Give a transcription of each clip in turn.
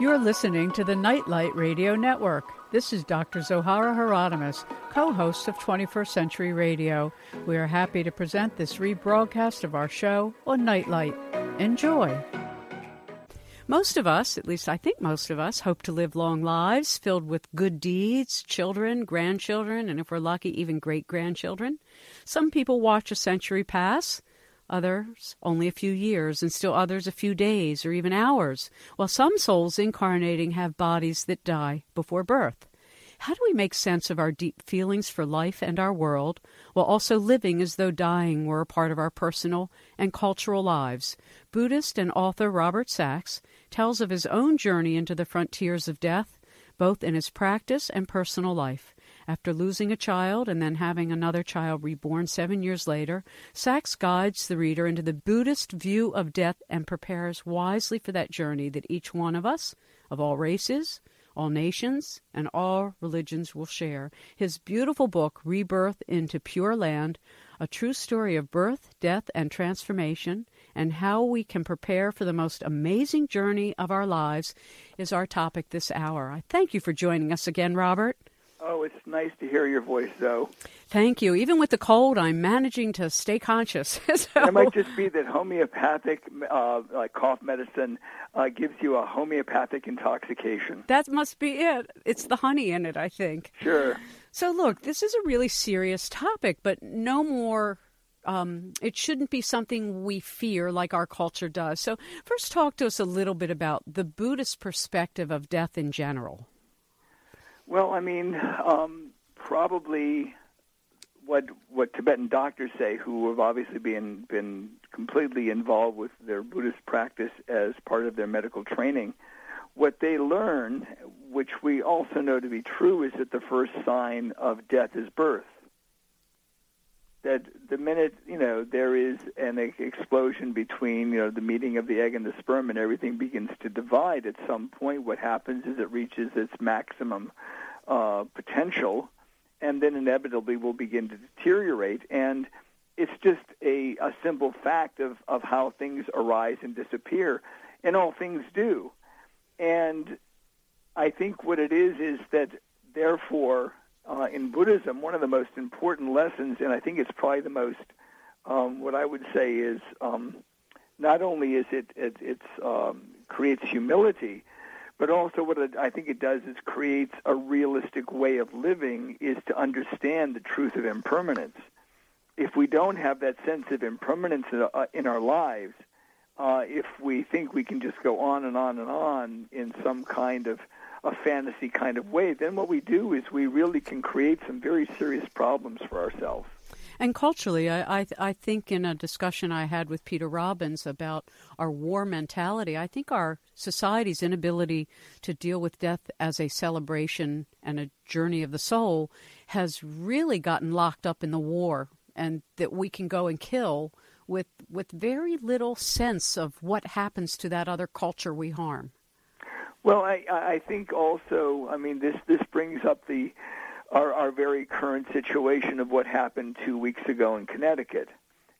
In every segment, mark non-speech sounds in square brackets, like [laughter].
You're listening to the Nightlight Radio Network. This is Dr. Zohara Hieronimus, co host of 21st Century Radio. We are happy to present this rebroadcast of our show on Nightlight. Enjoy. Most of us, at least I think most of us, hope to live long lives filled with good deeds, children, grandchildren, and if we're lucky, even great grandchildren. Some people watch a century pass others only a few years, and still others a few days or even hours, while some souls incarnating have bodies that die before birth. How do we make sense of our deep feelings for life and our world while also living as though dying were a part of our personal and cultural lives? Buddhist and author Robert Sachs tells of his own journey into the frontiers of death, both in his practice and personal life. After losing a child and then having another child reborn seven years later, Sachs guides the reader into the Buddhist view of death and prepares wisely for that journey that each one of us, of all races, all nations, and all religions will share. His beautiful book, Rebirth into Pure Land, a true story of birth, death, and transformation, and how we can prepare for the most amazing journey of our lives, is our topic this hour. I thank you for joining us again, Robert. Oh, it's nice to hear your voice, though. Thank you. Even with the cold, I'm managing to stay conscious. [laughs] so... It might just be that homeopathic, uh, like cough medicine, uh, gives you a homeopathic intoxication. That must be it. It's the honey in it, I think. Sure. So, look, this is a really serious topic, but no more. Um, it shouldn't be something we fear like our culture does. So, first, talk to us a little bit about the Buddhist perspective of death in general. Well, I mean, um, probably what what Tibetan doctors say, who have obviously been been completely involved with their Buddhist practice as part of their medical training, what they learn, which we also know to be true, is that the first sign of death is birth. That the minute you know there is an explosion between you know the meeting of the egg and the sperm, and everything begins to divide. At some point, what happens is it reaches its maximum uh, potential, and then inevitably will begin to deteriorate. And it's just a, a simple fact of, of how things arise and disappear, and all things do. And I think what it is is that, therefore, uh, in Buddhism, one of the most important lessons, and I think it's probably the most, um, what I would say is, um, not only is it, it it's um, creates humility, but also what it, I think it does is creates a realistic way of living is to understand the truth of impermanence. If we don't have that sense of impermanence in, uh, our lives, uh, if we think we can just go on and on and on in some kind of a fantasy kind of way, then what we do is we really can create some very serious problems for ourselves. And culturally, I, I, I think in a discussion I had with Peter Robbins about our war mentality, I think our society's inability to deal with death as a celebration and a journey of the soul has really gotten locked up in the war, and that we can go and kill with with very little sense of what happens to that other culture we harm. Well, I I think also, I mean this this brings up the our, our very current situation of what happened two weeks ago in Connecticut.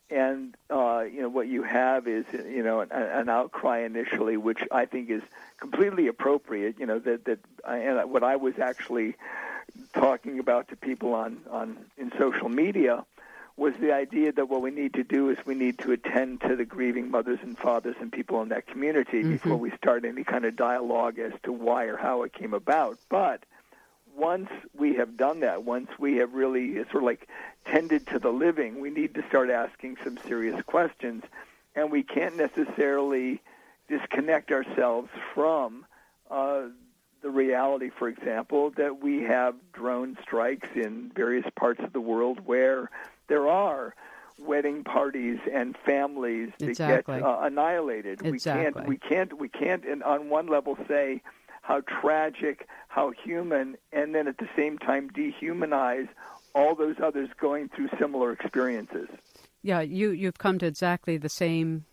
And uh, you know what you have is you know an, an outcry initially, which I think is completely appropriate. You know that that and what I was actually talking about to people on on in social media was the idea that what we need to do is we need to attend to the grieving mothers and fathers and people in that community mm-hmm. before we start any kind of dialogue as to why or how it came about. But once we have done that, once we have really sort of like tended to the living, we need to start asking some serious questions. And we can't necessarily disconnect ourselves from uh, the reality, for example, that we have drone strikes in various parts of the world where there are wedding parties and families that exactly. get uh, annihilated. Exactly. We can't we can't we can't and on one level say how tragic, how human, and then at the same time dehumanize all those others going through similar experiences. Yeah, you you've come to exactly the same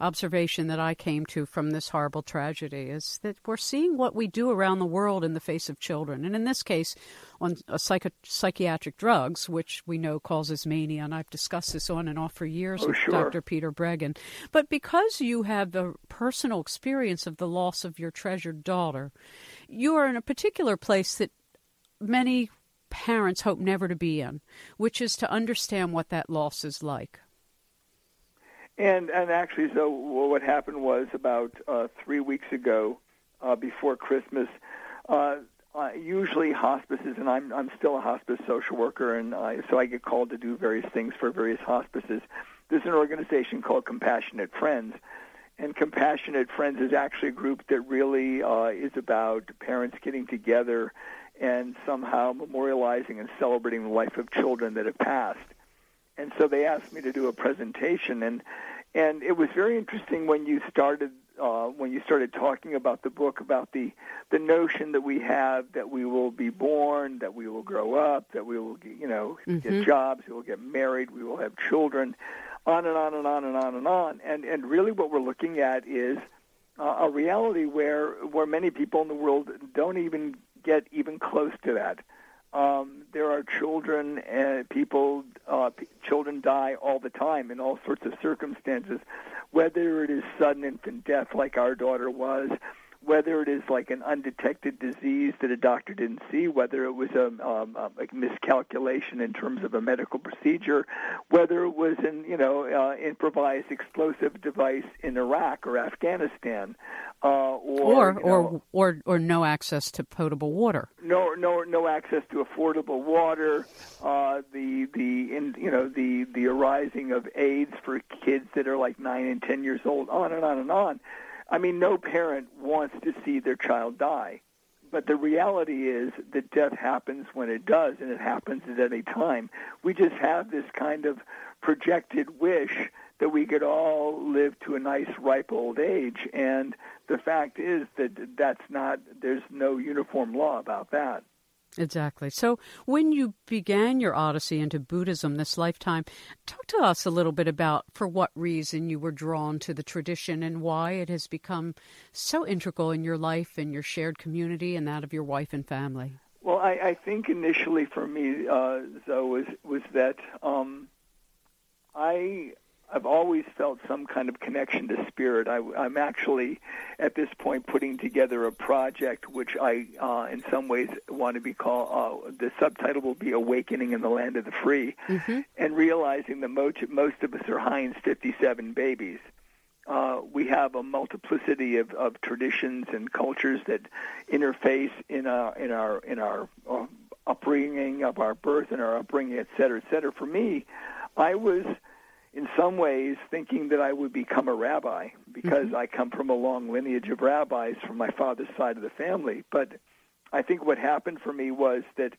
observation that I came to from this horrible tragedy is that we're seeing what we do around the world in the face of children. And in this case, on uh, psycho- psychiatric drugs, which we know causes mania. And I've discussed this on and off for years oh, with sure. Dr. Peter Breggin. But because you have the personal experience of the loss of your treasured daughter, you are in a particular place that many parents hope never to be in, which is to understand what that loss is like. And and actually, so what happened was about uh, three weeks ago, uh, before Christmas. Uh, uh, usually hospices, and I'm I'm still a hospice social worker, and I, so I get called to do various things for various hospices. There's an organization called Compassionate Friends, and Compassionate Friends is actually a group that really uh, is about parents getting together and somehow memorializing and celebrating the life of children that have passed. And so they asked me to do a presentation, and and it was very interesting when you started uh, when you started talking about the book about the the notion that we have that we will be born, that we will grow up, that we will get, you know mm-hmm. get jobs, we will get married, we will have children, on and on and on and on and on. And and really, what we're looking at is uh, a reality where where many people in the world don't even get even close to that. Um, there are children and people, uh, p- children die all the time in all sorts of circumstances, whether it is sudden infant death like our daughter was, whether it is like an undetected disease that a doctor didn't see, whether it was a, um, a miscalculation in terms of a medical procedure, whether it was an you know uh, improvised explosive device in Iraq or Afghanistan, uh, or or, or or or no access to potable water. No, no, no access to affordable water. Uh, the the in, you know the the arising of AIDS for kids that are like nine and ten years old, on and on and on. I mean, no parent wants to see their child die. But the reality is that death happens when it does, and it happens at any time. We just have this kind of projected wish that we could all live to a nice, ripe old age. And the fact is that that's not, there's no uniform law about that. Exactly. So, when you began your odyssey into Buddhism this lifetime, talk to us a little bit about for what reason you were drawn to the tradition and why it has become so integral in your life and your shared community and that of your wife and family. Well, I, I think initially for me, uh, Zoe, was was that um, I I've always felt some kind of connection to spirit. I, am actually at this point putting together a project which I, uh, in some ways, want to be called. Uh, the subtitle will be "Awakening in the Land of the Free," mm-hmm. and realizing that most, most of us are Heinz 57 babies. Uh, we have a multiplicity of, of traditions and cultures that interface in our in our in our uh, upbringing of our birth and our upbringing, et cetera, et cetera. For me, I was in some ways thinking that I would become a rabbi because mm-hmm. I come from a long lineage of rabbis from my father's side of the family. But I think what happened for me was that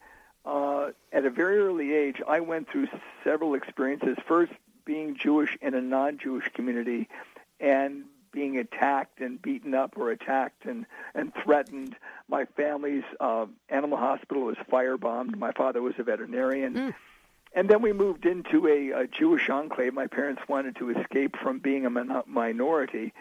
uh, at a very early age, I went through several experiences. First, being Jewish in a non-Jewish community, and being attacked and beaten up or attacked and, and threatened. My family's uh, animal hospital was firebombed. My father was a veterinarian. Mm and then we moved into a, a Jewish enclave. My parents wanted to escape from being a min- minority,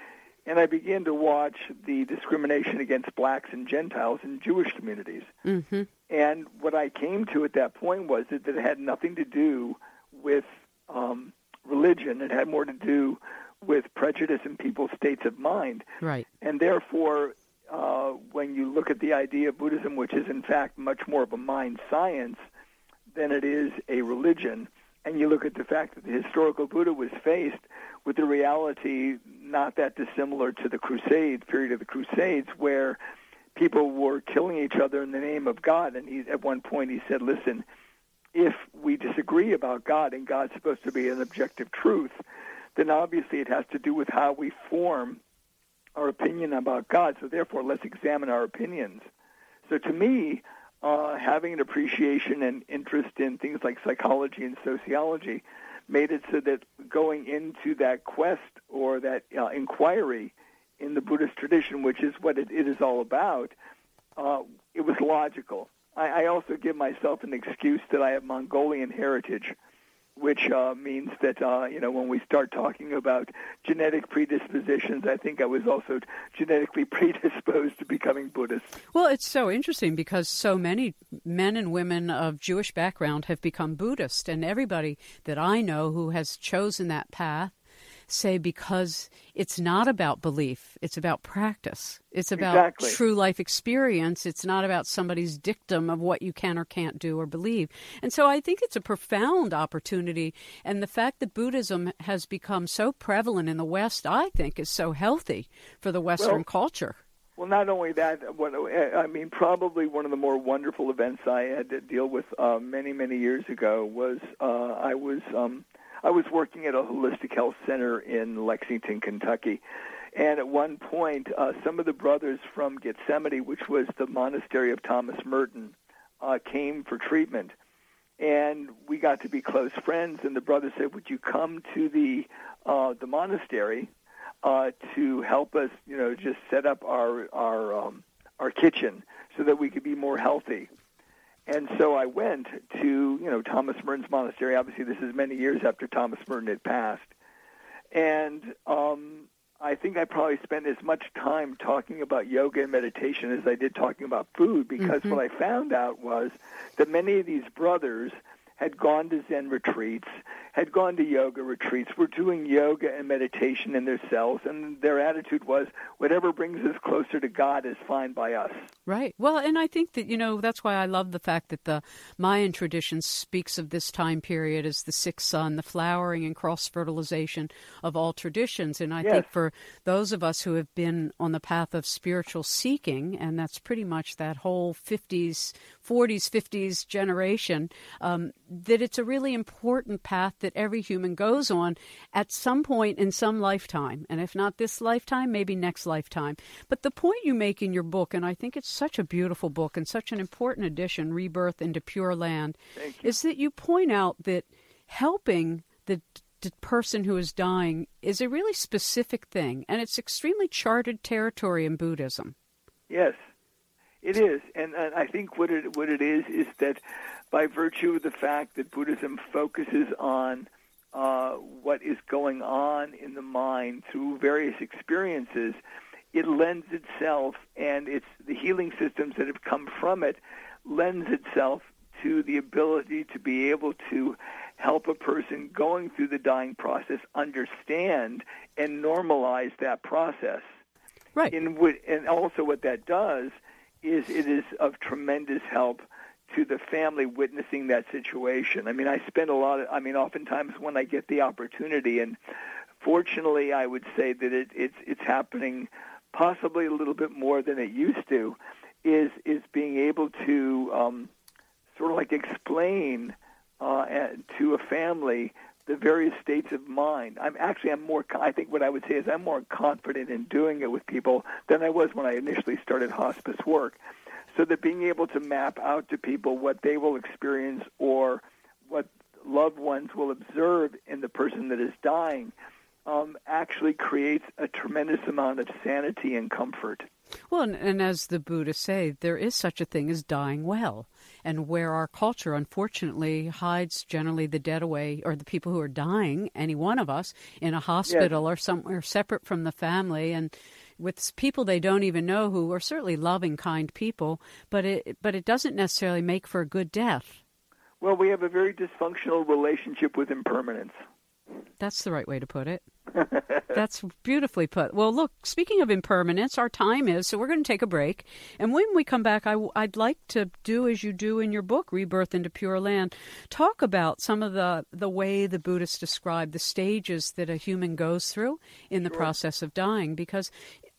and I began to watch the discrimination against blacks and Gentiles in Jewish communities. Mm-hmm. And what I came to at that point was that, that it had nothing to do with um, religion. It had more to do with prejudice in people's states of mind. Right. And therefore, uh, when you look at the idea of Buddhism, which is in fact much more of a mind science – than it is a religion. And you look at the fact that the historical Buddha was faced with the reality not that dissimilar to the Crusades, period of the Crusades, where people were killing each other in the name of God. And he, at one point he said, listen, if we disagree about God and God's supposed to be an objective truth, then obviously it has to do with how we form our opinion about God. So therefore, let's examine our opinions. So to me, uh, having an appreciation and interest in things like psychology and sociology made it so that going into that quest or that uh, inquiry in the Buddhist tradition, which is what it, it is all about, uh, it was logical. I, I also give myself an excuse that I have Mongolian heritage, which uh, means that uh, you know when we start talking about genetic predispositions, I think I was also genetically [laughs] predisposed to becoming Buddhist. Well, it's so interesting because so many men and women of Jewish background have become Buddhist, and everybody that I know who has chosen that path say because it's not about belief, it's about practice. It's about exactly. true life experience. It's not about somebody's dictum of what you can or can't do or believe. And so I think it's a profound opportunity. And the fact that Buddhism has become so prevalent in the West, I think, is so healthy for the Western well, culture. Well, not only that, what, I mean, probably one of the more wonderful events I had to deal with uh, many, many years ago was uh, I was um, I was working at a holistic health center in Lexington, Kentucky. And at one point, uh, some of the brothers from Gethsemani, which was the monastery of Thomas Merton, uh, came for treatment. And we got to be close friends. And the brother said, "Would you come to the uh, the monastery uh, to help us, you know, just set up our our um, our kitchen so that we could be more healthy?" And so I went to, you know, Thomas Merton's monastery. Obviously, this is many years after Thomas Merton had passed. And um, I think I probably spent as much time talking about yoga and meditation as I did talking about food because mm-hmm. what I found out was that many of these brothers had gone to Zen retreats, had gone to yoga retreats, were doing yoga and meditation in their cells, and their attitude was, whatever brings us closer to God is fine by us. Right. Well, and I think that, you know, that's why I love the fact that the Mayan tradition speaks of this time period as the sixth sun, the flowering and cross fertilization of all traditions. And I yes. think for those of us who have been on the path of spiritual seeking, and that's pretty much that whole 50s, 40s, 50s generation, um, that it's a really important path that every human goes on at some point in some lifetime. And if not this lifetime, maybe next lifetime. But the point you make in your book, and I think it's such a beautiful book and such an important addition, Rebirth into Pure Land, is that you point out that helping the the person who is dying is a really specific thing, and it's extremely charted territory in Buddhism. Yes, it is, and, and I think what it what it is is that by virtue of the fact that Buddhism focuses on uh, what is going on in the mind through various experiences, it lends itself, and it's the healing systems that have come from it, lends itself to the ability to be able to help a person going through the dying process understand and normalize that process. Right. In, and also, what that does is it is of tremendous help to the family witnessing that situation. I mean, I spend a lot of, I mean, oftentimes when I get the opportunity, and fortunately, I would say that it, it's it's happening possibly a little bit more than it used to, is is being able to um, sort of like explain uh, to a family the various states of mind. I'm actually I'm more I think what I would say is I'm more confident in doing it with people than I was when I initially started hospice work so that being able to map out to people what they will experience or what loved ones will observe in the person that is dying um, actually creates a tremendous amount of sanity and comfort. Well, and, and, as the Buddhists say, there is such a thing as dying well. And where our culture, unfortunately, hides generally the dead away, or the people who are dying, any one of us, in a hospital yes. or somewhere separate from the family. And with people they don't even know who are certainly loving, kind people, but it but it doesn't necessarily make for a good death. Well, we have a very dysfunctional relationship with impermanence. That's the right way to put it. [laughs] That's beautifully put. Well, look, speaking of impermanence, our time is, so we're going to take a break. And when we come back, I, would like to do as you do in your book, Rebirth into Pure Land, talk about some of the, the way the Buddhists describe the stages that a human goes through in the sure. process of dying, because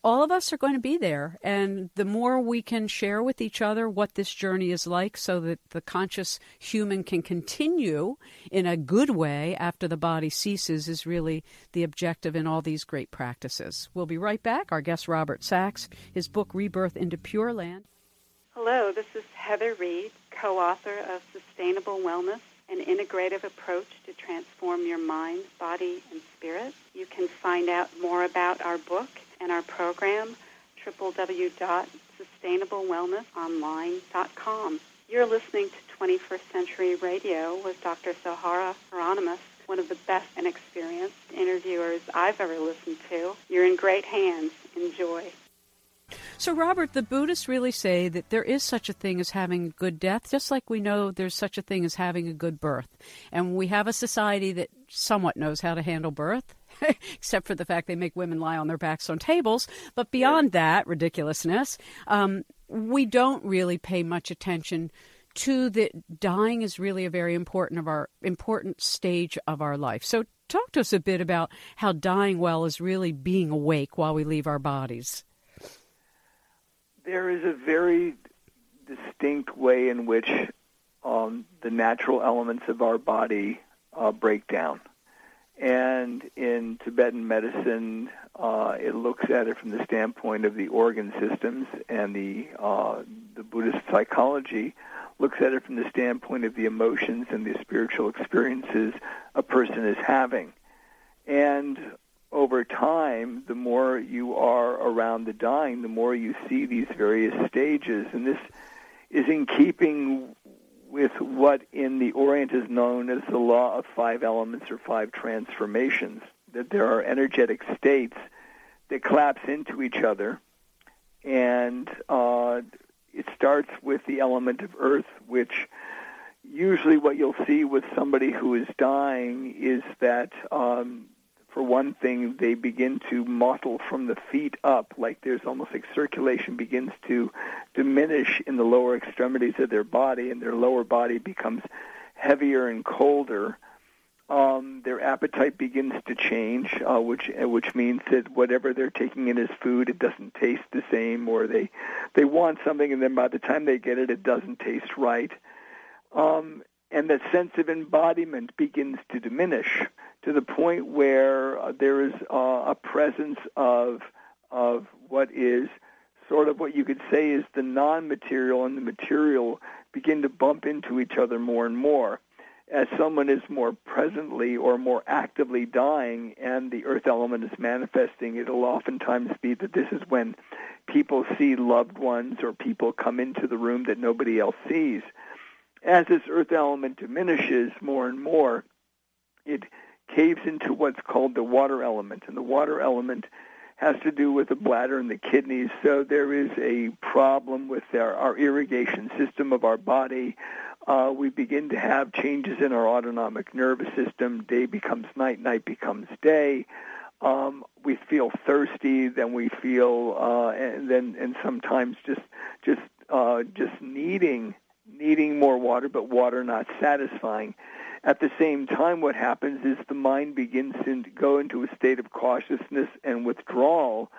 all of us are going to be there. And the more we can share with each other what this journey is like so that the conscious human can continue in a good way after the body ceases is really the objective in all these great practices. We'll be right back. Our guest, Robert Sachs, his book, Rebirth into Pure Land. Hello, this is Heather Reed, co author of Sustainable Wellness an integrative approach to transform your mind, body, and spirit. You can find out more about our book and our program, www.sustainablewellnessonline.com. You're listening to 21st Century Radio with Dr. Zohara Hieronimus, one of the best and experienced interviewers I've ever listened to. You're in great hands. Enjoy. So, Robert, the Buddhists really say that there is such a thing as having a good death, just like we know there's such a thing as having a good birth. And we have a society that somewhat knows how to handle birth, [laughs] except for the fact they make women lie on their backs on tables. But beyond that ridiculousness, um, we don't really pay much attention to that dying is really a very important of our important stage of our life. So talk to us a bit about how dying well is really being awake while we leave our bodies. There is a very distinct way in which um, the natural elements of our body uh, break down. And in Tibetan medicine, uh, it looks at it from the standpoint of the organ systems, and the uh, the Buddhist psychology looks at it from the standpoint of the emotions and the spiritual experiences a person is having. And over time, the more you are around the dying, the more you see these various stages, and this is in keeping with what in the Orient is known as the law of five elements or five transformations, that there are energetic states that collapse into each other, and uh, it starts with the element of earth, which usually what you'll see with somebody who is dying is that um, for one thing, they begin to mottle from the feet up, like there's almost like circulation begins to diminish in the lower extremities of their body, and their lower body becomes heavier and colder. Um, their appetite begins to change, uh, which uh, which means that whatever they're taking in as food, it doesn't taste the same, or they they want something, and then by the time they get it, it doesn't taste right. Um, and that sense of embodiment begins to diminish to the point where uh, there is uh, a presence of of what is sort of what you could say is the non-material and the material begin to bump into each other more and more as someone is more presently or more actively dying and the earth element is manifesting, it'll oftentimes be that this is when people see loved ones or people come into the room that nobody else sees. As this earth element diminishes more and more, it caves into what's called the water element, and the water element has to do with the bladder and the kidneys. So there is a problem with our, our irrigation system of our body. Uh, we begin to have changes in our autonomic nervous system. Day becomes night, night becomes day. Um, we feel thirsty, then we feel, uh, and then and sometimes just just uh, just needing needing more water, but water not satisfying. At the same time, what happens is the mind begins to go into a state of cautiousness and withdrawal.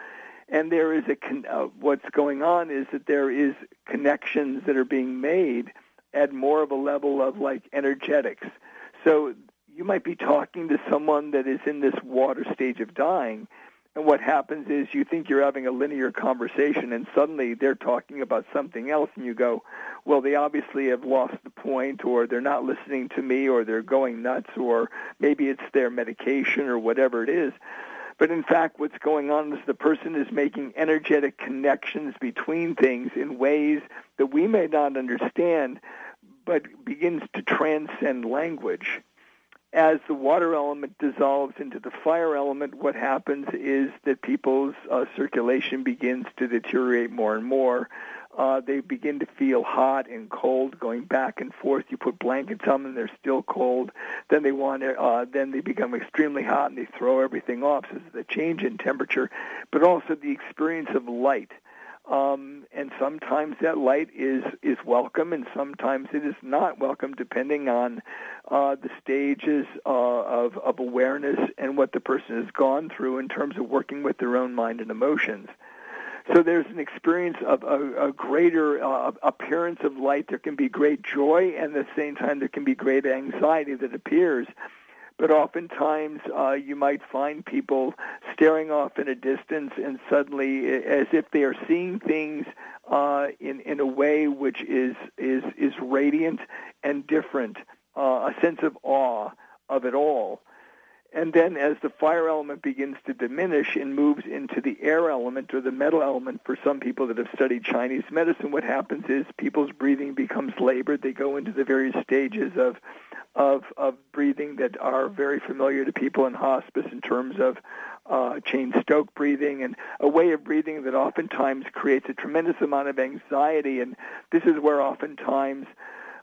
And there is a con- uh, what's going on is that there is connections that are being made at more of a level of like energetics. So you might be talking to someone that is in this water stage of dying, and what happens is you think you're having a linear conversation, and suddenly they're talking about something else, and you go, well, they obviously have lost the point, or they're not listening to me, or they're going nuts, or maybe it's their medication, or whatever it is. But in fact, what's going on is the person is making energetic connections between things in ways that we may not understand, but begins to transcend language as the water element dissolves into the fire element, what happens is that people's uh, circulation begins to deteriorate more and more. Uh, they begin to feel hot and cold, going back and forth. You put blankets on them, and they're still cold. Then they want, uh, then they become extremely hot, and they throw everything off. So the change in temperature, but also the experience of light. Um, and sometimes that light is is welcome, and sometimes it is not welcome, depending on uh, the stages uh, of of awareness and what the person has gone through in terms of working with their own mind and emotions. So there's an experience of a, a greater uh, appearance of light. There can be great joy, and at the same time, there can be great anxiety that appears but oftentimes uh, you might find people staring off in a distance and suddenly as if they are seeing things uh, in in a way which is is is radiant and different, uh, a sense of awe of it all. And then as the fire element begins to diminish and moves into the air element or the metal element, for some people that have studied Chinese medicine, what happens is people's breathing becomes labored. They go into the various stages of, of, of breathing that are very familiar to people in hospice in terms of uh, Cheyne-Stokes breathing and a way of breathing that oftentimes creates a tremendous amount of anxiety. And this is where oftentimes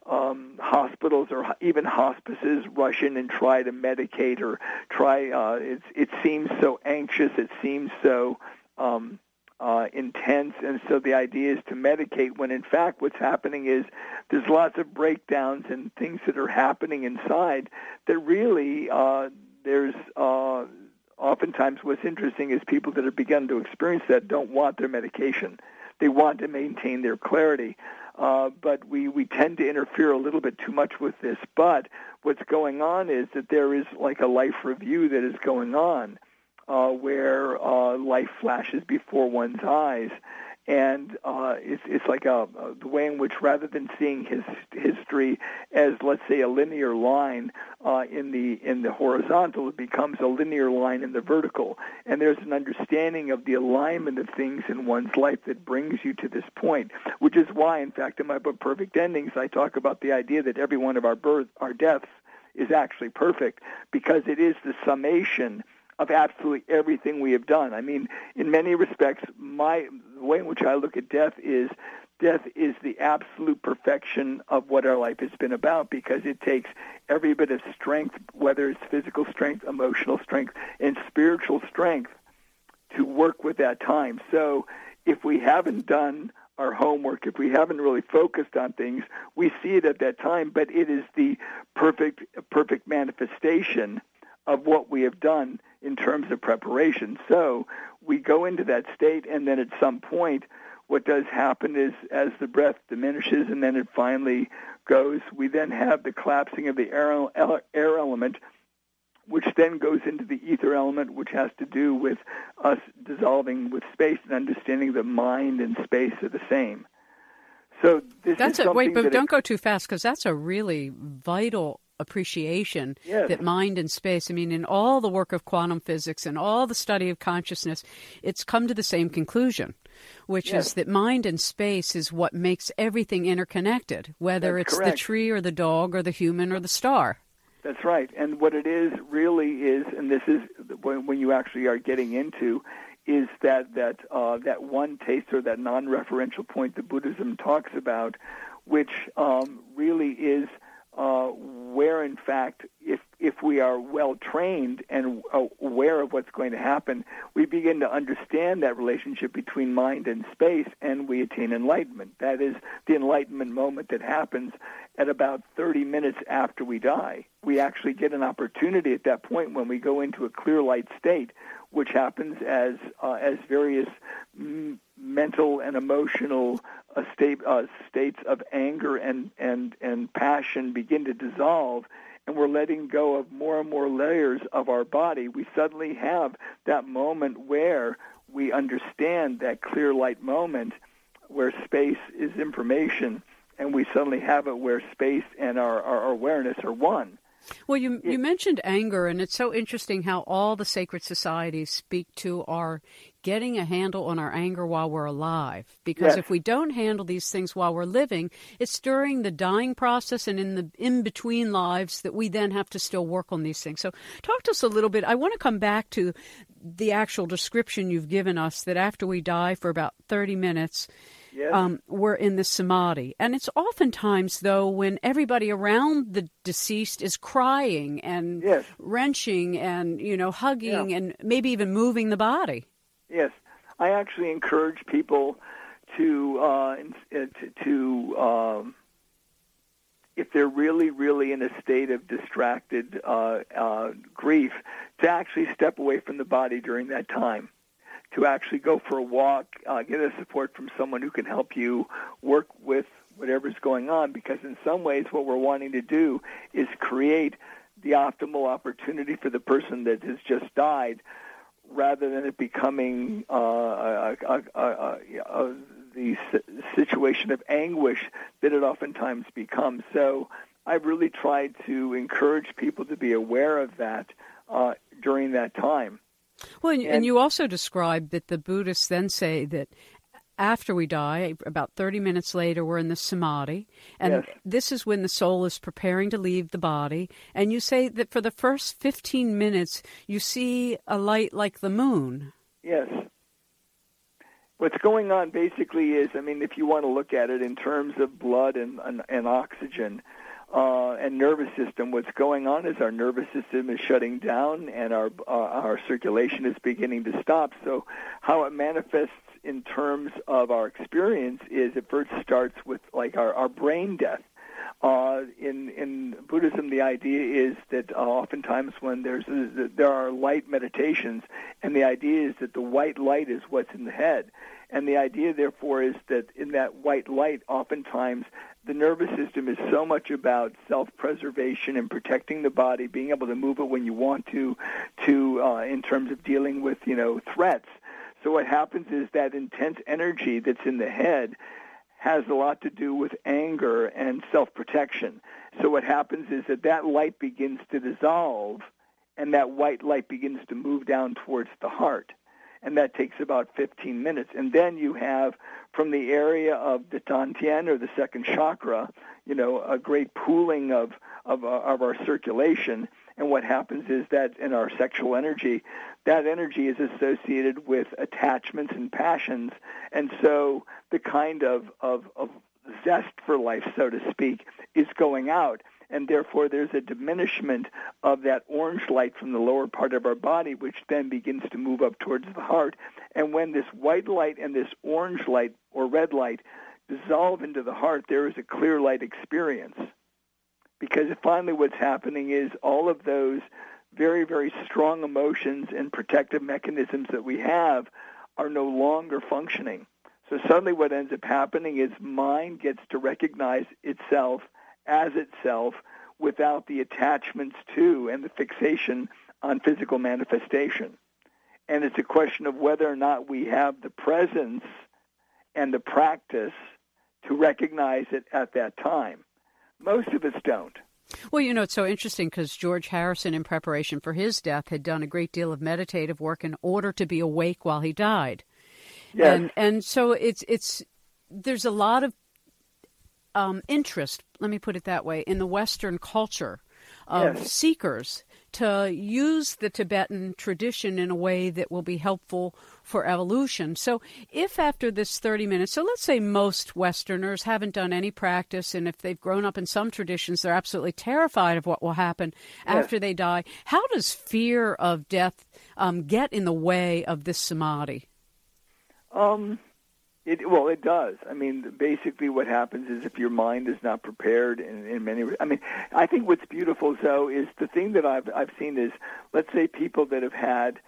um, hospitals or even hospices rush in and try to medicate or try. Uh, it, it seems so anxious. It seems so um, uh, intense, and so the idea is to medicate. When in fact, what's happening is there's lots of breakdowns and things that are happening inside that really uh, there's. Uh, oftentimes, what's interesting is people that have begun to experience that don't want their medication. They want to maintain their clarity. Uh, but we, we tend to interfere a little bit too much with this. But what's going on is that there is like a life review that is going on uh, where uh, life flashes before one's eyes and uh, it's it's like a, a the way in which rather than seeing his history as let's say a linear line uh, in the in the horizontal, it becomes a linear line in the vertical, and there's an understanding of the alignment of things in one's life that brings you to this point. Which is why, in fact, in my book Perfect Endings, I talk about the idea that every one of our birth, our deaths, is actually perfect because it is the summation of absolutely everything we have done. I mean, in many respects, my the way in which I look at death is death is the absolute perfection of what our life has been about because it takes every bit of strength, whether it's physical strength, emotional strength, and spiritual strength, to work with that time. So if we haven't done our homework, if we haven't really focused on things, we see it at that time, but it is the perfect perfect manifestation of what we have done in terms of preparation. So we go into that state, and then at some point, what does happen is as the breath diminishes and then it finally goes, we then have the collapsing of the air, air element, which then goes into the ether element, which has to do with us dissolving with space and understanding that mind and space are the same. So this that's is a wait, but don't it, go too fast because that's a really vital appreciation yes. that mind and space, I mean, in all the work of quantum physics and all the study of consciousness, it's come to the same conclusion, which yes. is that mind and space is what makes everything interconnected, whether That's it's correct. the tree or the dog or the human or the star. That's right. And what it is really is, and this is when, when you actually are getting into, is that that uh, that one taste or that non-referential point that Buddhism talks about, which um, really is uh, where, in fact, if if we are well trained and aware of what's going to happen, we begin to understand that relationship between mind and space, and we attain enlightenment. That is the enlightenment moment that happens at about 30 minutes after we die. We actually get an opportunity at that point when we go into a clear light state, which happens as uh, as various m- mental and emotional uh, state, uh, states of anger and, and, and passion begin to dissolve and we're letting go of more and more layers of our body, we suddenly have that moment where we understand that clear light moment where space is information and we suddenly have it where space and our, our awareness are one. Well, you you mentioned anger, and it's so interesting how all the sacred societies speak to our getting a handle on our anger while we're alive. Because Yes. if we don't handle these things while we're living, it's during the dying process and in the in between lives that we then have to still work on these things. So, talk to us a little bit. I want to come back to the actual description you've given us that after we die for about 30 minutes, Yes. um, we're in the samadhi. And it's oftentimes, though, when everybody around the deceased is crying and Yes. wrenching and, you know, hugging Yeah. and maybe even moving the body. Yes, I actually encourage people to uh, uh, to, to um, if they're really, really in a state of distracted uh, uh, grief, to actually step away from the body during that time. To actually go for a walk, uh, get a support from someone who can help you work with whatever's going on. Because in some ways, what we're wanting to do is create the optimal opportunity for the person that has just died rather than it becoming uh, a, a, a, the situation of anguish that it oftentimes becomes. So I've really tried to encourage people to be aware of that uh, during that time. Well, and, and you also described that the Buddhists then say that after we die, about 30 minutes later, we're in the samadhi. And yes. this is when the soul is preparing to leave the body. And you say that for the first 15 minutes, you see a light like the moon. Yes. What's going on basically is, I mean, if you want to look at it in terms of blood and, and, and oxygen, uh, and nervous system, what's going on is our nervous system is shutting down and our uh, our circulation is beginning to stop. So, how it manifests in terms of our experience is it first starts with like our, our brain death. Uh, in in Buddhism, the idea is that uh, oftentimes when there's a, there are light meditations, and the idea is that the white light is what's in the head, and the idea therefore is that in that white light, oftentimes the nervous system is so much about self-preservation and protecting the body, being able to move it when you want to, to uh, in terms of dealing with you know threats. So what happens is that intense energy that's in the head has a lot to do with anger and self-protection. So what happens is that that light begins to dissolve, and that white light begins to move down towards the heart and that takes about 15 minutes. And then you have from the area of the Dantian or the second chakra, you know, a great pooling of of, uh, of our circulation. And what happens is that in our sexual energy, that energy is associated with attachments and passions. And so the kind of, of, of zest for life, so to speak, is going out and therefore there's a diminishment of that orange light from the lower part of our body, which then begins to move up towards the heart. And when this white light and this orange light or red light dissolve into the heart, there is a clear light experience. Because finally, what's happening is all of those very, very strong emotions and protective mechanisms that we have are no longer functioning. So suddenly what ends up happening is mind gets to recognize itself as itself without the attachments to and the fixation on physical manifestation. And it's a question of whether or not we have the presence and the practice to recognize it at that time. Most of us don't. Well, you know, it's so interesting because George Harrison, in preparation for his death, had done a great deal of meditative work in order to be awake while he died. Yes. And, and so it's, it's, there's a lot of um, interest, let me put it that way, in the Western culture of yes. seekers to use the Tibetan tradition in a way that will be helpful for evolution. So, if after this 30 minutes, so let's say most Westerners haven't done any practice, and if they've grown up in some traditions, they're absolutely terrified of what will happen yes. after they die. How does fear of death um, get in the way of this samadhi? Um, it, well, it does. I mean, basically, what happens is if your mind is not prepared in, in many. I mean, I think what's beautiful, though, is the thing that I've I've seen is, let's say, people that have had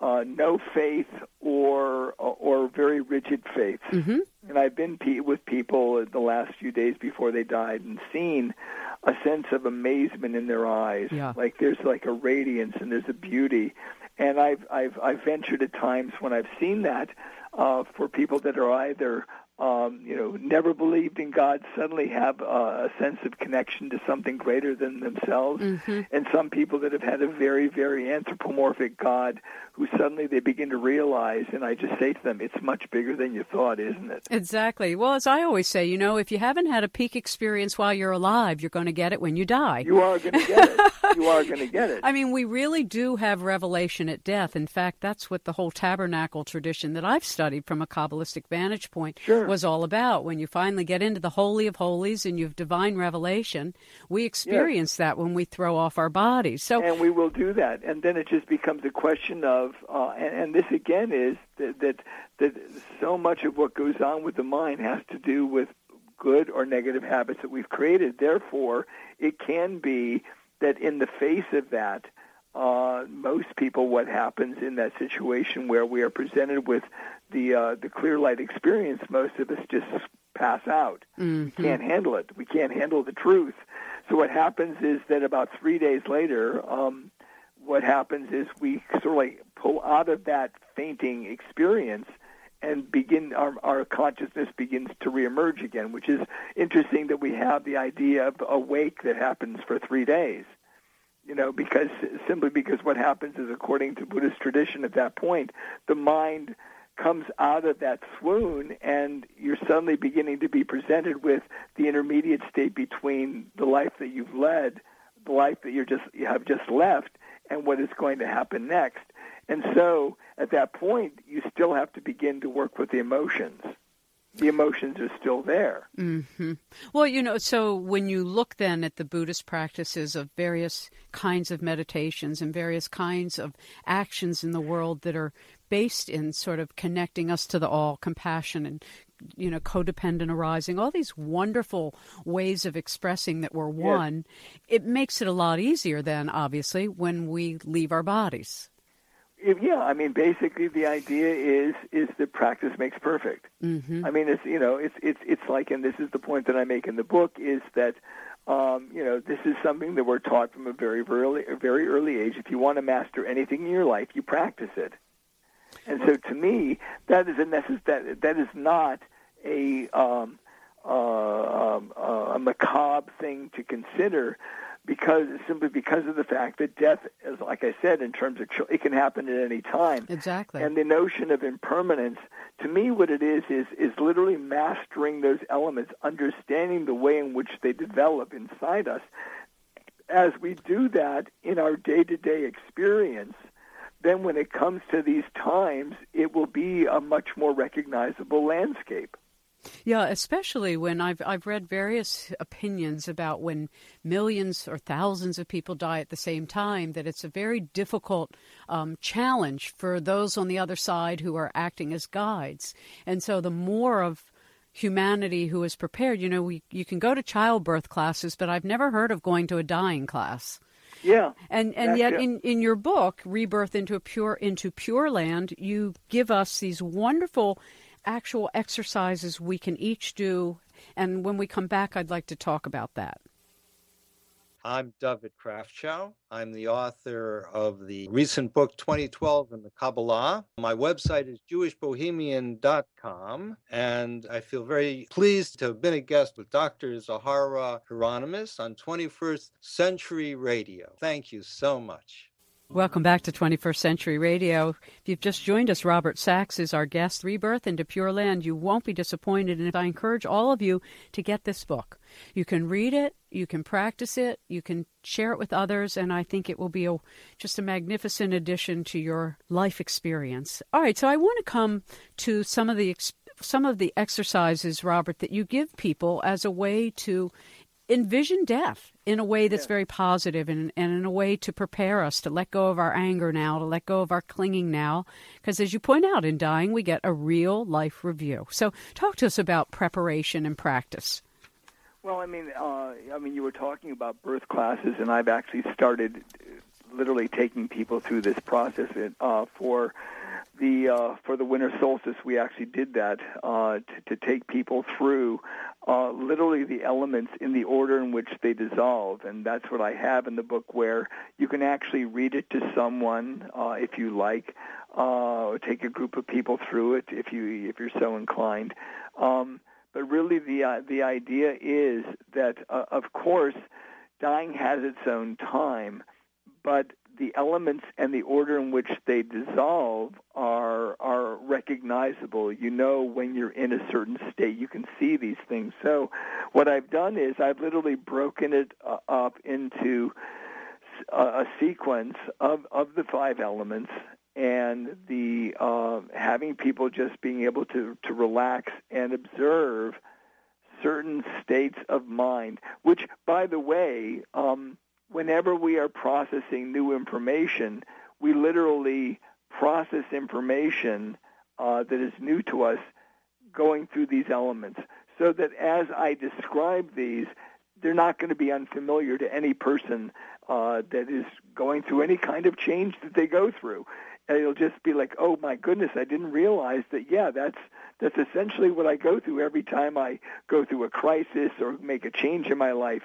uh, no faith or or very rigid faith, mm-hmm. and I've been pe- with people the last few days before they died and seen a sense of amazement in their eyes. Yeah. Like there's like a radiance and there's a beauty, and I've I've I've ventured at times when I've seen that uh, for people that are either um, you know, never believed in God suddenly have uh, a sense of connection to something greater than themselves. Mm-hmm. And some people that have had a very, very anthropomorphic God who suddenly they begin to realize, and I just say to them, it's much bigger than you thought, isn't it? Exactly. Well, as I always say, you know, if you haven't had a peak experience while you're alive, you're going to get it when you die. You are going to get it. you are going [laughs] to get it. I mean, we really do have revelation at death. In fact, that's what the whole tabernacle tradition that I've studied from a Kabbalistic vantage point sure. Was all about. When you finally get into the Holy of Holies and you have divine revelation, we experience yes. that when we throw off our bodies. So, and we will do that. And then it just becomes a question of, uh, and, and this again is that, that that so much of what goes on with the mind has to do with good or negative habits that we've created. Therefore, it can be that in the face of that, uh, most people, what happens in that situation where we are presented with the uh, the clear light experience, most of us just pass out. mm-hmm. We can't handle it. We can't handle the truth. So what happens is that about three days later, um, what happens is we sort of like pull out of that fainting experience and begin our, our consciousness begins to reemerge again, which is interesting that we have the idea of awake that happens for three days. You know, because simply because what happens is, according to Buddhist tradition, at that point, the mind comes out of that swoon, and you're suddenly beginning to be presented with the intermediate state between the life that you've led, the life that you're just you have just left, and what is going to happen next. And so, at that point, you still have to begin to work with the emotions the emotions are still there. Mm-hmm. Well, you know, so when you look then at the Buddhist practices of various kinds of meditations and various kinds of actions in the world that are based in sort of connecting us to the all, compassion and you know codependent arising all these wonderful ways of expressing that we're one yes. it makes it a lot easier then obviously when we leave our bodies yeah, I mean, basically, the idea is is that practice makes perfect. Mm-hmm. I mean, it's you know, it's it's it's like, and this is the point that I make in the book is that. Um, you know, this is something that we're taught from a very, very early, very early age. If you want to master anything in your life, you practice it. And so, to me, that is a necess- that that is not a um, uh, um, uh, a macabre thing to consider because simply because of the fact that death is like I said in terms of it can happen at any time. Exactly. And the notion of impermanence to me what it is is is literally mastering those elements, understanding the way in which they develop inside us. As we do that in our day-to-day experience, then when it comes to these times, it will be a much more recognizable landscape. Yeah, especially when I've I've read various opinions about when millions or thousands of people die at the same time that it's a very difficult um, challenge for those on the other side who are acting as guides, and so the more of humanity who is prepared, you know, we you can go to childbirth classes, but I've never heard of going to a dying class. Yeah. And and yet in, in your book, Rebirth into a Pure into Pure Land, you give us these wonderful actual exercises we can each do. And when we come back, I'd like to talk about that. I'm David Krafchow. I'm the author of the recent book 2012 and the Kabbalah. My website is jewishbohemian.com, and I feel very pleased to have been a guest with Dr. Zohara Hieronimus on 21st Century Radio. Thank you so much. Welcome back to 21st Century Radio. If you've just joined us, Robert Sachs is our guest, Rebirth into Pure Land. You won't be disappointed, and I encourage all of you to get this book. You can read it, you can practice it, you can share it with others, and I think it will be a, just a magnificent addition to your life experience. All right, so I want to come to some of the some of the exercises, Robert, that you give people as a way to envision death in a way that's yeah. very positive and, and in a way to prepare us to let go of our anger now, to let go of our clinging now. Because as you point out, in dying, we get a real life review. So, talk to us about preparation and practice. Well, I mean, uh, I mean, you were talking about birth classes, and I've actually started literally taking people through this process uh, for the uh, for the winter solstice, we actually did that uh, to, to take people through uh, literally the elements in the order in which they dissolve, and that's what I have in the book, where you can actually read it to someone uh, if you like, uh, or take a group of people through it if you if you're so inclined. Um, but really, the uh, the idea is that, uh, of course, dying has its own time, but the elements and the order in which they dissolve are are recognizable. You know when you're in a certain state, you can see these things. So, what I've done is I've literally broken it uh, up into a, a, sequence of of the five elements and the uh, having people just being able to to relax and observe certain states of mind, which, by the way. Um, whenever we are processing new information, we literally process information uh, that is new to us going through these elements so that as I describe these, they're not going to be unfamiliar to any person uh, that is going through any kind of change that they go through. And it'll just be like, oh my goodness, I didn't realize that. Yeah, that's that's essentially what I go through every time I go through a crisis or make a change in my life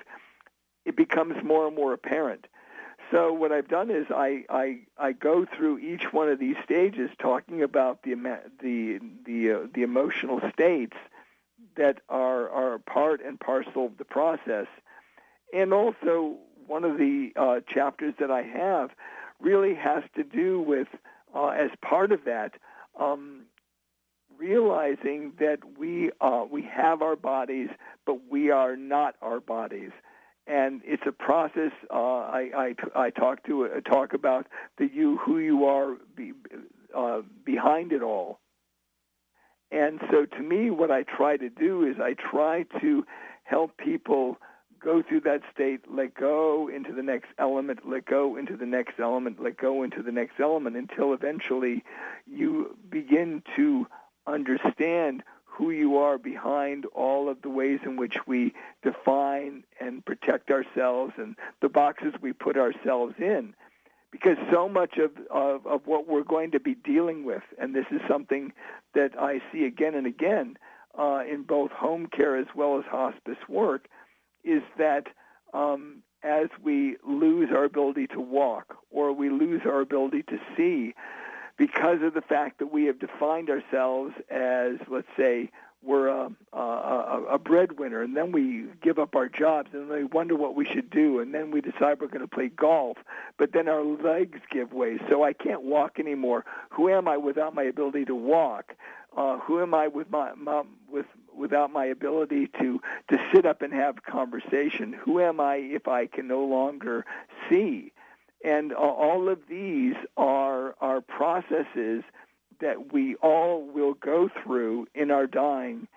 it becomes more and more apparent. So what I've done is I, I, I go through each one of these stages talking about the the the uh, the emotional states that are are part and parcel of the process, and also one of the uh, chapters that I have really has to do with, uh, as part of that, um, realizing that we uh, we have our bodies, but we are not our bodies, and it's a process. Uh, I, I, I talk to uh, talk about the you who you are be, uh, behind it all, and so to me, what I try to do is I try to help people go through that state, let go into the next element, let go into the next element, let go into the next element until eventually you begin to understand who you are behind all of the ways in which we define and protect ourselves and the boxes we put ourselves in. Because so much of, of, of what we're going to be dealing with, and this is something that I see again and again uh, in both home care as well as hospice work, is that um, as we lose our ability to walk or we lose our ability to see, because of the fact that we have defined ourselves as, let's say, we're a, a, a breadwinner, and then we give up our jobs, and then we wonder what we should do, and then we decide we're going to play golf, but then our legs give way, so I can't walk anymore. Who am I without my ability to walk? Uh, who am I with my, my with without my ability to to sit up and have conversation? Who am I if I can no longer see? And all of these are are processes that we all will go through in our dying,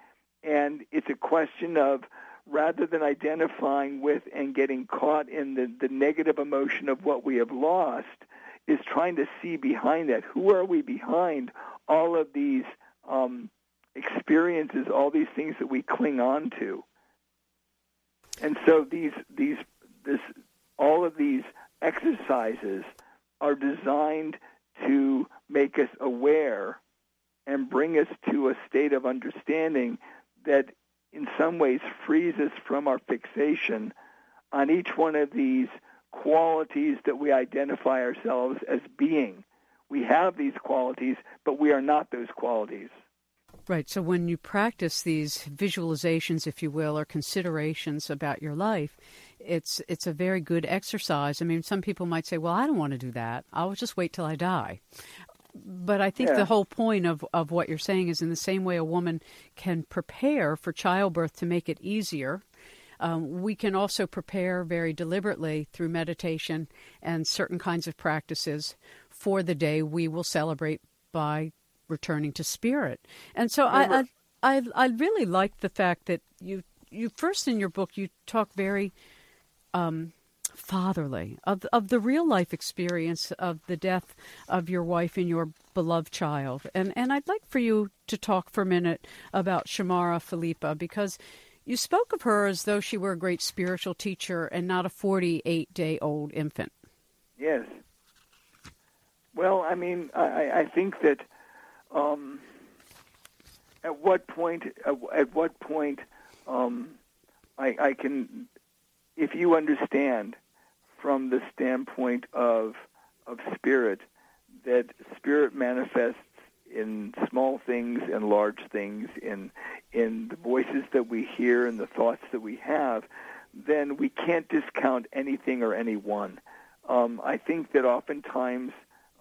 and it's a question of rather than identifying with and getting caught in the, the negative emotion of what we have lost, is trying to see behind that. Who are we behind all of these um, experiences, all these things that we cling on to? And so these these this all of these exercises are designed to make us aware and bring us to a state of understanding that in some ways frees us from our fixation on each one of these qualities that we identify ourselves as being. We have these qualities, but we are not those qualities. Right. So when you practice these visualizations, if you will, or considerations about your life, it's it's a very good exercise. I mean, some people might say, "Well, I don't want to do that. I'll just wait till I die." But I think yeah. the whole point of, of what you're saying is in the same way a woman can prepare for childbirth to make it easier, um, we can also prepare very deliberately through meditation and certain kinds of practices for the day we will celebrate by returning to spirit. And so I, I, I I really like the fact that you you first in your book you talk very um, fatherly of of the real life experience of the death of your wife and your beloved child. And and I'd like for you to talk for a minute about Shamara Phillipa because you spoke of her as though she were a great spiritual teacher and not a 48 day old infant. Yes. Well, I mean, I, I think that um, at what point, at, at what point, um, I, I can if you understand from the standpoint of of spirit that spirit manifests in small things and large things in in the voices that we hear and the thoughts that we have then we can't discount anything or anyone. Um, I think that oftentimes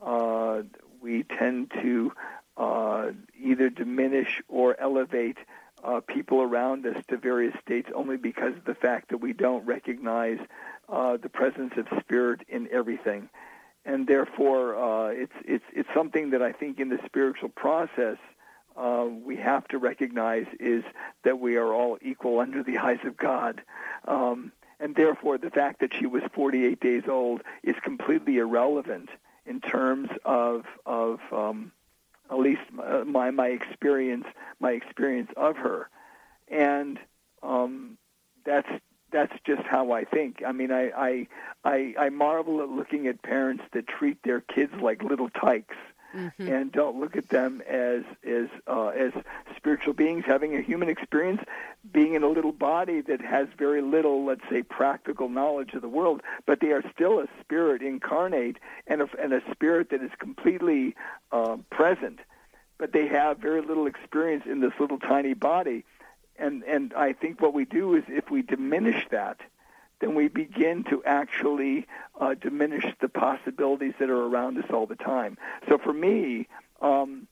uh, we tend to uh, either diminish or elevate uh, people around us to various states only because of the fact that we don't recognize uh, the presence of spirit in everything, and therefore uh, it's it's it's something that I think in the spiritual process uh, we have to recognize is that we are all equal under the eyes of God. Um, and therefore, the fact that she was 48 days old is completely irrelevant in terms of of um, at least uh, my my experience my experience of her, and um, that's that's just how I think. I mean, I, I I I marvel at looking at parents that treat their kids like little tykes. Mm-hmm. And don't look at them as as uh, as spiritual beings having a human experience, being in a little body that has very little, let's say, practical knowledge of the world. But they are still a spirit incarnate and a, and a spirit that is completely uh, present. But they have very little experience in this little tiny body and and I think what we do is if we diminish that, then we begin to actually uh, diminish the possibilities that are around us all the time. So for me, um,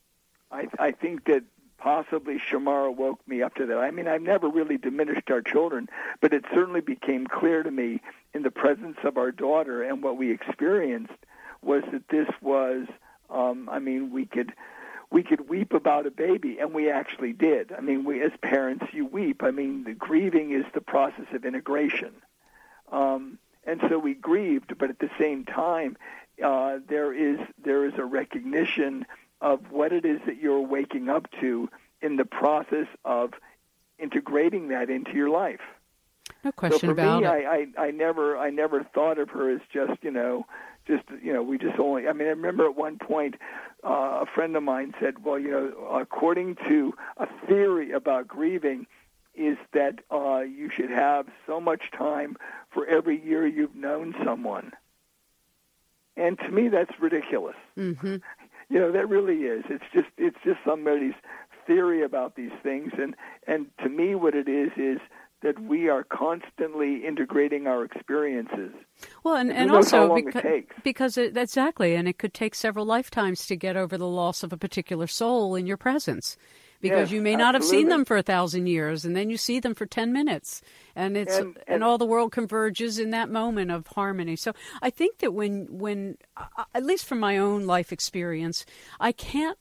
I, I think that possibly Shamara woke me up to that. I mean, I've never really diminished our children, but it certainly became clear to me in the presence of our daughter and what we experienced was that this was, um, I mean, we could we could weep about a baby, and we actually did. I mean, we as parents, you weep. I mean, the grieving is the process of integration, um, and so we grieved. But at the same time, uh, there is there is a recognition of what it is that you're waking up to in the process of integrating that into your life. No question so for about me, it. I, I, I never I never thought of her as just you know just you know we just only I mean I remember at one point uh, a friend of mine said well you know according to a theory about grieving is that uh, you should have so much time for every year you've known someone and to me that's ridiculous mm-hmm. you know that really is it's just it's just somebody's theory about these things and and to me what it is is that we are constantly integrating our experiences. Well, and, and also long beca- it because it, exactly, and it could take several lifetimes to get over the loss of a particular soul in your presence. Because Yes, you may not have seen them for a thousand years, and then you see them for ten minutes, and it's And- and- all the world converges in that moment of harmony. So I think that when when uh, at least from my own life experience, I can't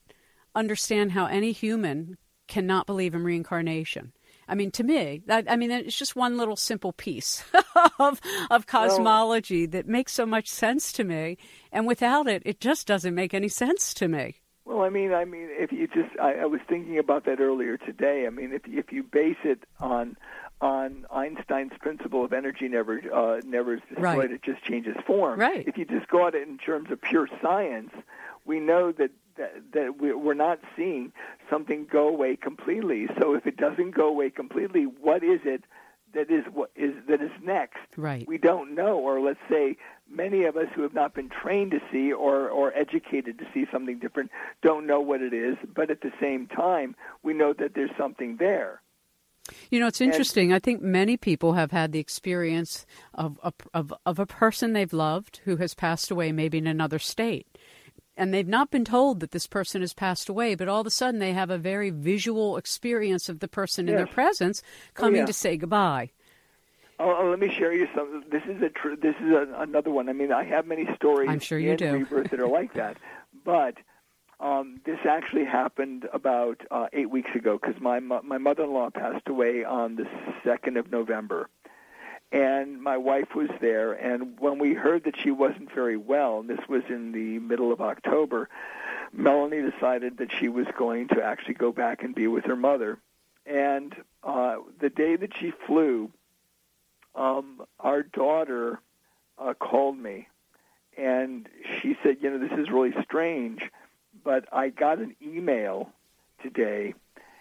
understand how any human cannot believe in reincarnation. I mean, to me, that, I mean, it's just one little simple piece [laughs] of of cosmology that makes so much sense to me, and without it, it just doesn't make any sense to me. Well, I mean, I mean, if you just, I, I was thinking about that earlier today. I mean, if if you base it on on Einstein's principle of energy never uh, never is destroyed, Right. it just changes form. Right. If you just go at it in terms of pure science, we know that that, that we're not seeing something go away completely. So if it doesn't go away completely, what is it that is what is that is next? Right. we don't know, or let's say many of us who have not been trained to see or, or educated to see something different don't know what it is, but at the same time, we know that there's something there. You know, it's interesting. I think many people have had the experience of a, of of a person they've loved who has passed away, maybe in another state, and they've not been told that this person has passed away, but all of a sudden they have a very visual experience of the person in their presence oh, coming yeah. to say goodbye. Oh, oh, let me share you some. This is a tr- this is a, another one. I mean, I have many stories I'm sure you do. Rebirth that are like that, but um, this actually happened about uh, eight weeks ago because my mo- my mother-in-law passed away on the second of November, and my wife was there. And when we heard that she wasn't very well, and this was in the middle of October, Melanie decided that she was going to actually go back and be with her mother. And uh, the day that she flew, um, our daughter uh, called me, and she said, "You know, this is really strange, but I got an email today,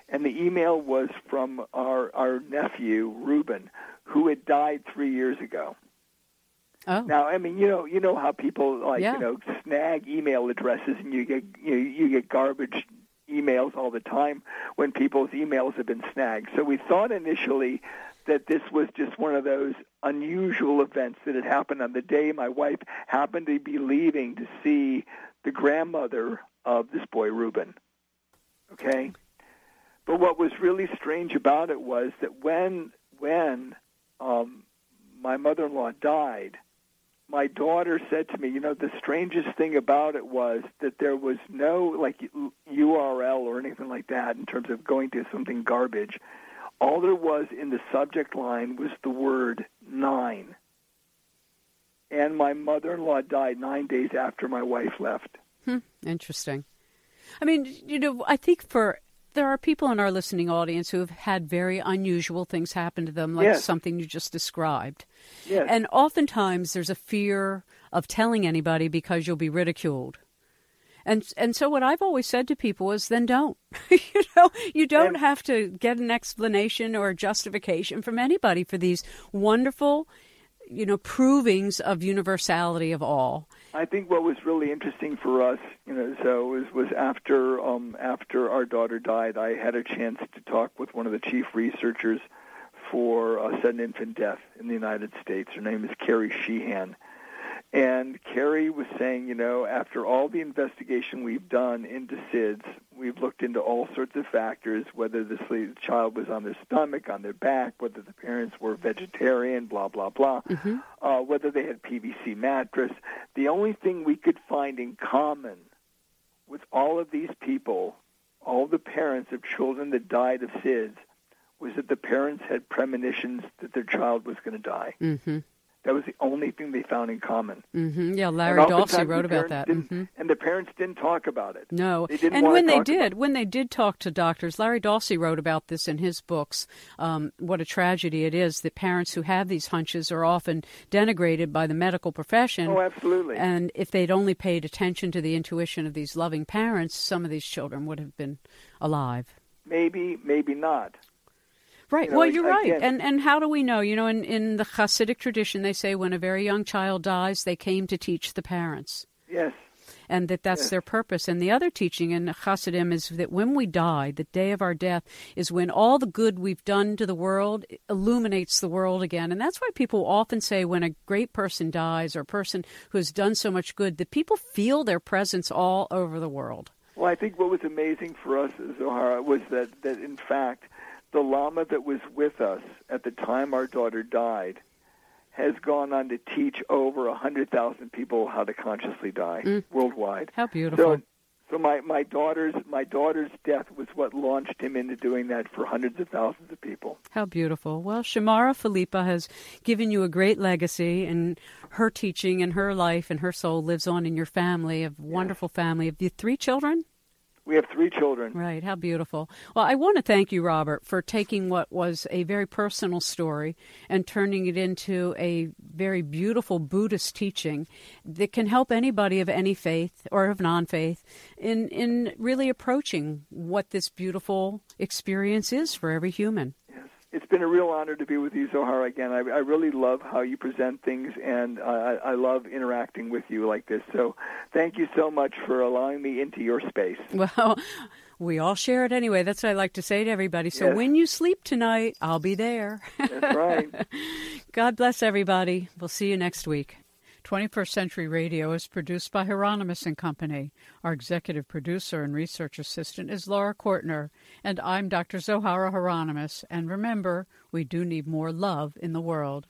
and the email was from our our nephew Reuben, who had died three years ago." Oh, Now, I mean, you know, you know how people like Yeah. you know snag email addresses, and you get you, know, you get garbage emails all the time when people's emails have been snagged. So we thought initially that this was just one of those unusual events that had happened on the day my wife happened to be leaving to see the grandmother of this boy Reuben. Okay, but what was really strange about it was that when when um, my mother-in-law died, my daughter said to me, you know, the strangest thing about it was that there was no like URL or anything like that in terms of going to something garbage. All there was in the subject line was the word nine. And my mother-in-law died nine days after my wife left. Hmm, interesting. I mean, you know, I think for there are people in our listening audience who have had very unusual things happen to them, like Yes. something you just described. Yes. And oftentimes there's a fear of telling anybody because you'll be ridiculed. And and so what I've always said to people is then don't. [laughs] you know, you don't have to get an explanation or a justification from anybody for these wonderful, you know, provings of universality of all. I think what was really interesting for us, you know, so was was after um, after our daughter died, I had a chance to talk with one of the chief researchers for a sudden infant death in the United States. Her name is Carrie Sheehan. And Carrie was saying, you know, after all the investigation we've done into SIDS, we've looked into all sorts of factors, whether the child was on their stomach, on their back, whether the parents were vegetarian, blah, blah, blah, mm-hmm. uh, whether they had PVC mattress. The only thing we could find in common with all of these people, all the parents of children that died of SIDS, was that the parents had premonitions that their child was going to die. Mm-hmm. That was the only thing they found in common. Mm-hmm. Yeah, Larry Dossey wrote about that. Mm-hmm. And the parents didn't talk about it. No, and when they did, when they did talk to doctors, Larry Dossey wrote about this in his books. Um, what a tragedy it is that parents who have these hunches are often denigrated by the medical profession. Oh, absolutely. And if they'd only paid attention to the intuition of these loving parents, some of these children would have been alive. Maybe, maybe not. Right. You know, well, you're again, right. And and how do we know? You know, in in the Hasidic tradition, they say when a very young child dies, they came to teach the parents. Yes. And that that's yes. their purpose. And the other teaching in Hasidim is that when we die, the day of our death is when all the good we've done to the world illuminates the world again. And that's why people often say when a great person dies or a person who has done so much good, that people feel their presence all over the world. Well, I think what was amazing for us, Zohara, was that, that in fact, the Lama that was with us at the time our daughter died has gone on to teach over a hundred thousand people how to consciously die Mm. worldwide. How beautiful. So, so my, my daughter's my daughter's death was what launched him into doing that for hundreds of thousands of people. How beautiful. Well, Shamara Phillipa has given you a great legacy, and her teaching and her life and her soul lives on in your family, a wonderful family. Have you three children? We have three children. Right, how beautiful. Well, I want to thank you, Robert, for taking what was a very personal story and turning it into a very beautiful Buddhist teaching that can help anybody of any faith or of non faith in, in really approaching what this beautiful experience is for every human. It's been a real honor to be with you, Zohar, again. I, I really love how you present things, and I, I love interacting with you like this. So thank you so much for allowing me into your space. [laughs] Well, we all share it anyway. That's what I like to say to everybody. So Yes. when you sleep tonight, I'll be there. That's right. [laughs] God bless everybody. We'll see you next week. 21st Century Radio is produced by Hieronimus and Company. Our executive producer and research assistant is Laura Kortner, and I'm Dr. Zohara Hieronimus. And remember, we do need more love in the world.